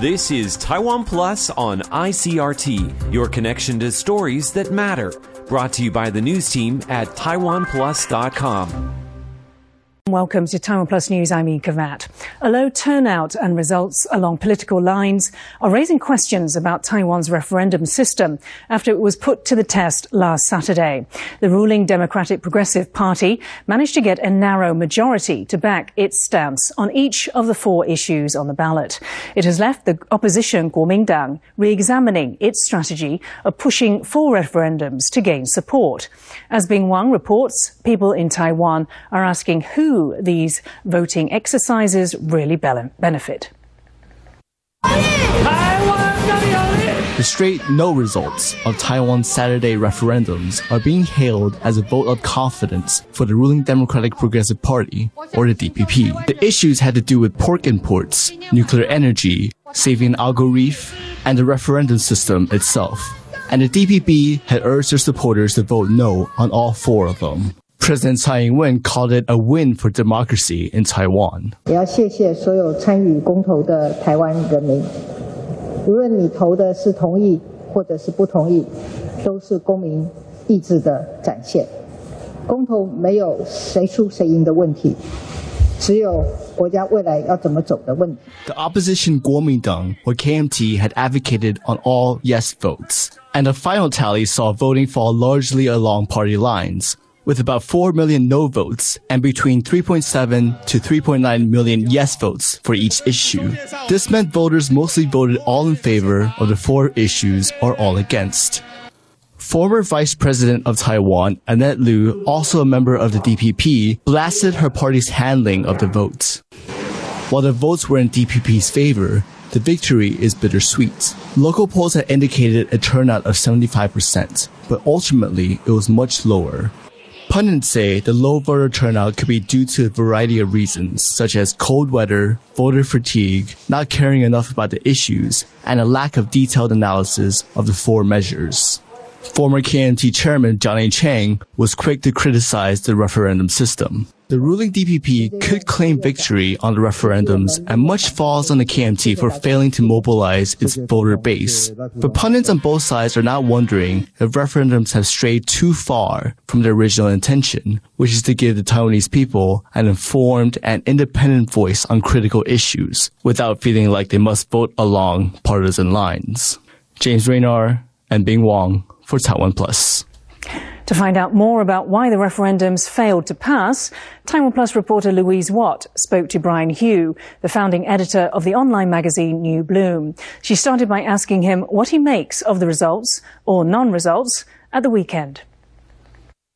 This is Taiwan Plus on ICRT, your connection to stories that matter. Brought to you by the news team at TaiwanPlus.com. Welcome to Taiwan Plus News. I'm Ika Vat. A low turnout and results along political lines are raising questions about Taiwan's referendum system after it was put to the test last Saturday. The ruling Democratic Progressive Party managed to get a narrow majority to back its stance on each of the four issues on the ballot. It has left the opposition Kuomintang re-examining its strategy of pushing for referendums to gain support. As Bing Wang reports, people in Taiwan are asking who these voting exercises really benefit. The straight no results of Taiwan's Saturday referendums are being hailed as a vote of confidence for the ruling Democratic Progressive Party, or the DPP. The issues had to do with pork imports, nuclear energy, saving Algal Reef, and the referendum system itself. And the DPP had urged their supporters to vote no on all four of them. President Tsai Ing-wen called it a win for democracy in Taiwan. 也要谢谢所有参与公投的台湾人民，无论你投的是同意或者是不同意，都是公民意志的展现。公投没有谁输谁赢的问题，只有国家未来要怎么走的问题。The opposition Kuomintang, or KMT, had advocated on all yes votes, and the final tally saw voting fall largely along party lines with about 4 million no votes and between 3.7 to 3.9 million yes votes for each issue. This meant voters mostly voted all in favor of the four issues or all against. Former Vice President of Taiwan, Annette Lu, also a member of the DPP, blasted her party's handling of the votes. While the votes were in DPP's favor, the victory is bittersweet. Local polls had indicated a turnout of 75%, but ultimately it was much lower. Pundits say the low voter turnout could be due to a variety of reasons, such as cold weather, voter fatigue, not caring enough about the issues, and a lack of detailed analysis of the four measures. Former KMT chairman Johnny Chiang was quick to criticize the referendum system. The ruling DPP could claim victory on the referendums and much falls on the KMT for failing to mobilize its voter base. But pundits on both sides are now wondering if referendums have strayed too far from their original intention, which is to give the Taiwanese people an informed and independent voice on critical issues without feeling like they must vote along partisan lines. James Raynor and Bing Wang for Taiwan Plus. To find out more about why the referendums failed to pass, Taiwan Plus reporter Louise Watt spoke to Brian Hioe, the founding editor of the online magazine New Bloom. She started by asking him what he makes of the results, or non-results, at the weekend.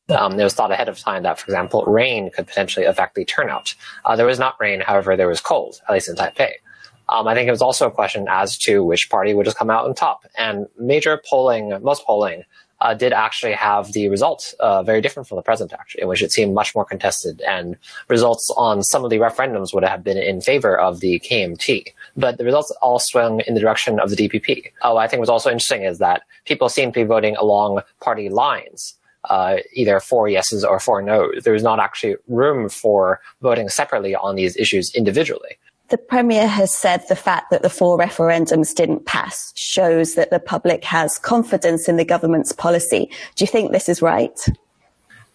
Um, it was thought ahead of time that, for example, rain could potentially affect the turnout. Uh, there was not rain, however, there was cold, at least in Taipei. Um, I think it was also a question as to which party would just come out on top. And major polling, most polling, uh, did actually have the results uh, very different from the present, actually, in which it seemed much more contested, and results on some of the referendums would have been in favor of the KMT. But the results all swung in the direction of the DPP. Oh, I think was also interesting is that people seemed to be voting along party lines. Uh, either for yeses or for no's. There's not actually room for voting separately on these issues individually. The Premier has said the fact that the four referendums didn't pass shows that the public has confidence in the government's policy. Do you think this is right?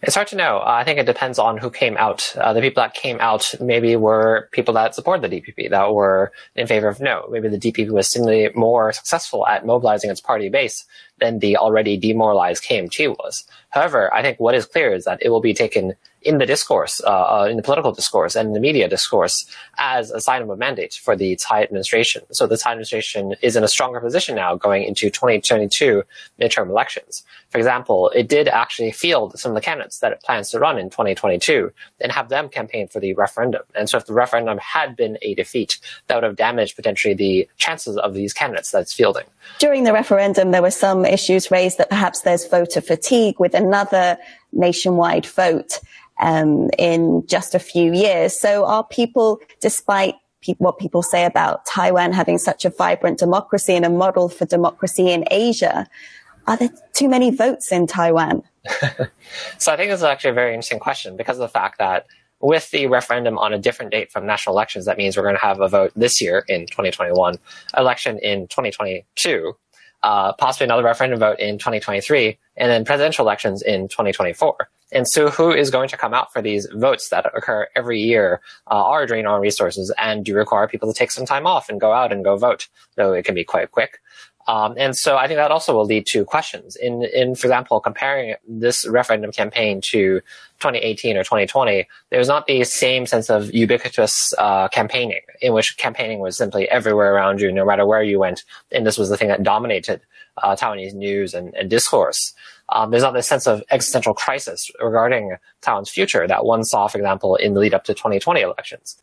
It's hard to know. Uh, I think it depends on who came out. Uh, the people that came out maybe were people that support the DPP, that were in favor of no. Maybe the DPP was simply more successful at mobilizing its party base than the already demoralized KMT was. However, I think what is clear is that it will be taken in the discourse, uh, uh, in the political discourse and in the media discourse as a sign of a mandate for the Tsai administration. So the Tsai administration is in a stronger position now going into 2022 midterm elections. For example, it did actually field some of the candidates that it plans to run in 2022 and have them campaign for the referendum. And so if the referendum had been a defeat, that would have damaged potentially the chances of these candidates that it's fielding. During the referendum, there were some issues raised that perhaps there's voter fatigue with another nationwide vote um, in just a few years. So are people, despite what people say about Taiwan having such a vibrant democracy and a model for democracy in Asia, are there too many votes in Taiwan? so I think this is actually a very interesting question because of the fact that with the referendum on a different date from national elections, that means we're going to have a vote this year in 2021, election in 2022, uh, possibly another referendum vote in 2023, and then presidential elections in 2024. And so who is going to come out for these votes that occur every year uh, are draining on resources and do require people to take some time off and go out and go vote, though it can be quite quick. Um, and so I think that also will lead to questions. In, in, for example, comparing this referendum campaign to 2018 or 2020, there was not the same sense of ubiquitous uh, campaigning, in which campaigning was simply everywhere around you, no matter where you went. And this was the thing that dominated uh, Taiwanese news and, and discourse. Um, there's not this sense of existential crisis regarding Taiwan's future that one saw, for example, in the lead up to 2020 elections.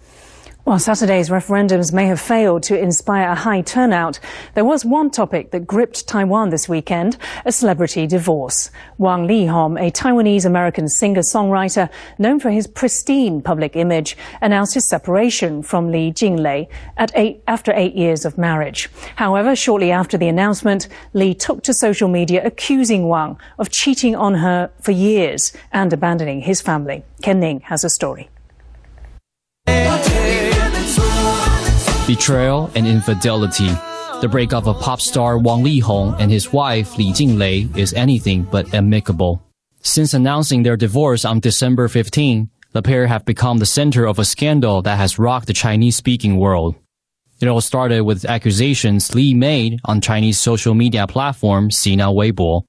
While Saturday's referendums may have failed to inspire a high turnout, there was one topic that gripped Taiwan this weekend, a celebrity divorce. Wang Leehom, a Taiwanese-American singer-songwriter known for his pristine public image, announced his separation from Li Jinglei at eight, after eight years of marriage. However, shortly after the announcement, Li took to social media accusing Wang of cheating on her for years and abandoning his family. Ken Ning has a story. Betrayal, and infidelity. The breakup of pop star Wang Leehom and his wife Li Jinglei is anything but amicable. Since announcing their divorce on December 15, the pair have become the center of a scandal that has rocked the Chinese-speaking world. It all started with accusations Li made on Chinese social media platform Sina Weibo.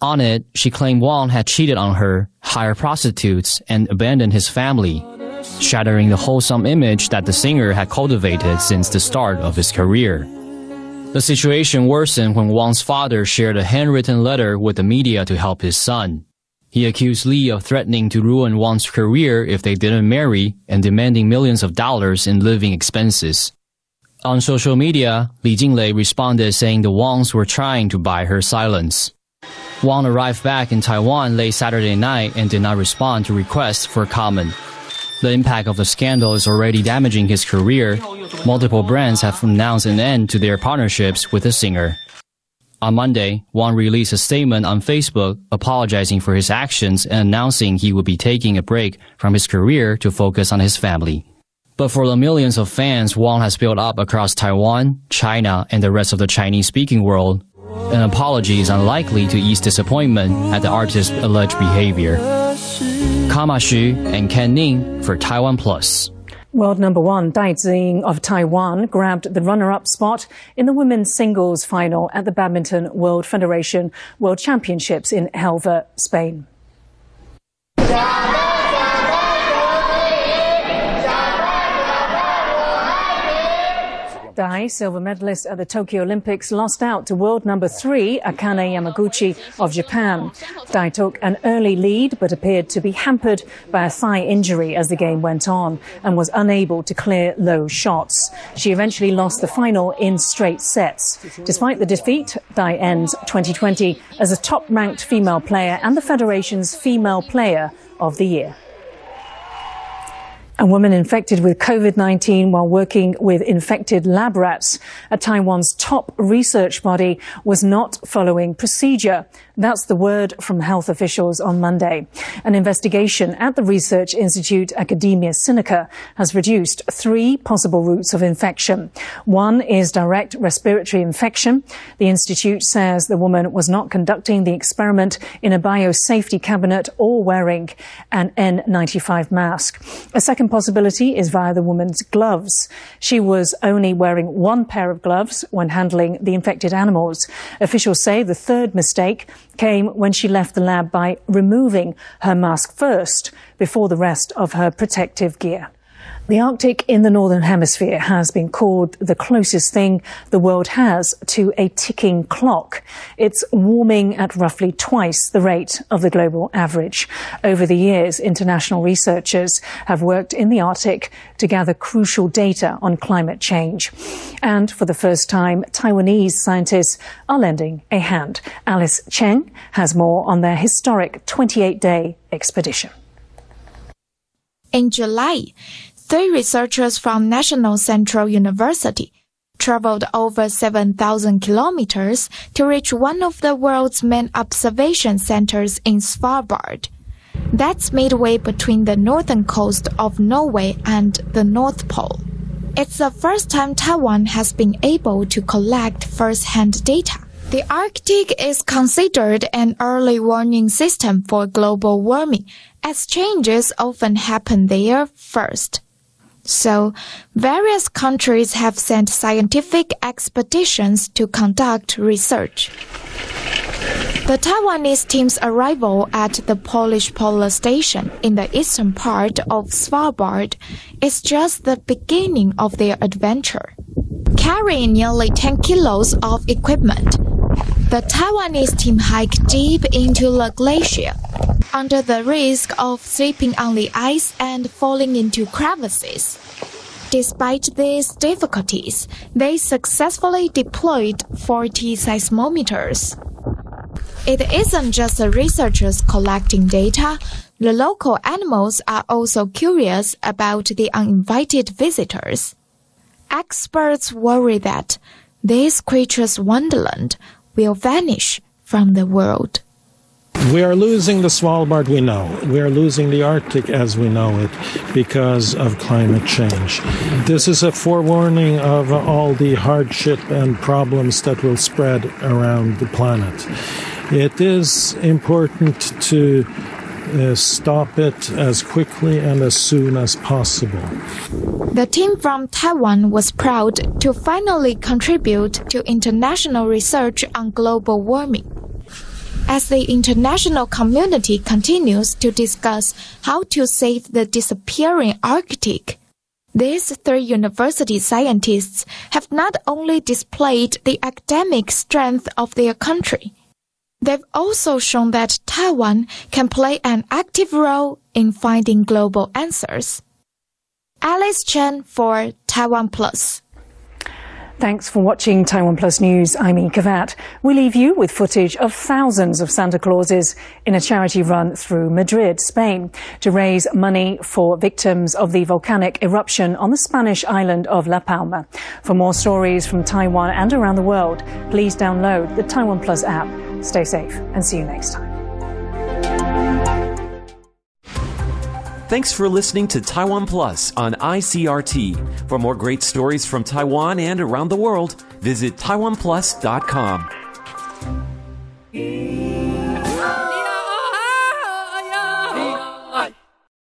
On it, she claimed Wang had cheated on her, hired prostitutes, and abandoned his family shattering the wholesome image that the singer had cultivated since the start of his career. The situation worsened when Wang's father shared a handwritten letter with the media to help his son. He accused Li of threatening to ruin Wang's career if they didn't marry and demanding millions of dollars in living expenses. On social media, Li Jinglei responded saying the Wangs were trying to buy her silence. Wang arrived back in Taiwan late Saturday night and did not respond to requests for comment. The impact of the scandal is already damaging his career. Multiple brands have announced an end to their partnerships with the singer. On Monday, Wang released a statement on Facebook apologizing for his actions and announcing he would be taking a break from his career to focus on his family. But for the millions of fans Wang has built up across Taiwan, China, and the rest of the Chinese speaking world, an apology is unlikely to ease disappointment at the artist's alleged behavior. Kama Xu and Ken Ning for Taiwan Plus. World number one Tai Tzu-ying of Taiwan grabbed the runner-up spot in the women's singles final at the Badminton World Federation World Championships in Huelva, Spain. Tai, silver medalist at the Tokyo Olympics, lost out to world number three, Akane Yamaguchi of Japan. Tai took an early lead but appeared to be hampered by a thigh injury as the game went on and was unable to clear low shots. She eventually lost the final in straight sets. Despite the defeat, Tai ends 2020 as a top-ranked female player and the Federation's Female Player of the Year. A woman infected with COVID-19 while working with infected lab rats at Taiwan's top research body was not following procedure. That's the word from health officials on Monday. An investigation at the Research Institute Academia Sinica has reduced three possible routes of infection. One is direct respiratory infection. The institute says the woman was not conducting the experiment in a biosafety cabinet or wearing an N95 mask. A second possibility is via the woman's gloves. She was only wearing one pair of gloves when handling the infected animals. Officials say the third mistake came when she left the lab by removing her mask first before the rest of her protective gear. The Arctic in the Northern Hemisphere has been called the closest thing the world has to a ticking clock. It's warming at roughly twice the rate of the global average. Over the years, international researchers have worked in the Arctic to gather crucial data on climate change. And for the first time, Taiwanese scientists are lending a hand. Alice Cheng has more on their historic 28 day expedition. In July, three researchers from National Central University traveled over 7,000 kilometers to reach one of the world's main observation centers in Svalbard. That's midway between the northern coast of Norway and the North Pole. It's the first time Taiwan has been able to collect first-hand data. The Arctic is considered an early warning system for global warming, as changes often happen there first. So, various countries have sent scientific expeditions to conduct research. The Taiwanese team's arrival at the Polish Polar Station in the eastern part of Svalbard is just the beginning of their adventure. Carrying nearly 10 kilos of equipment, the Taiwanese team hiked deep into the glacier, under the risk of slipping on the ice and falling into crevices. Despite these difficulties, they successfully deployed 40 seismometers. It isn't just the researchers collecting data. The local animals are also curious about the uninvited visitors. Experts worry that this creature's wonderland will vanish from the world. We are losing the Svalbard we know. We are losing the Arctic as we know it because of climate change. This is a forewarning of all the hardship and problems that will spread around the planet. It is important to uh, stop it as quickly and as soon as possible. The team from Taiwan was proud to finally contribute to international research on global warming. As the international community continues to discuss how to save the disappearing Arctic, these three university scientists have not only displayed the academic strength of their country, they've also shown that Taiwan can play an active role in finding global answers. Alice Chen for Taiwan Plus. Thanks for watching Taiwan Plus News. I'm Ika Vat. We leave you with footage of thousands of Santa Clauses in a charity run through Madrid, Spain, to raise money for victims of the volcanic eruption on the Spanish island of La Palma. For more stories from Taiwan and around the world, please download the Taiwan Plus app. Stay safe and see you next time. Thanks for listening to Taiwan Plus on ICRT. For more great stories from Taiwan and around the world, visit taiwanplus.com.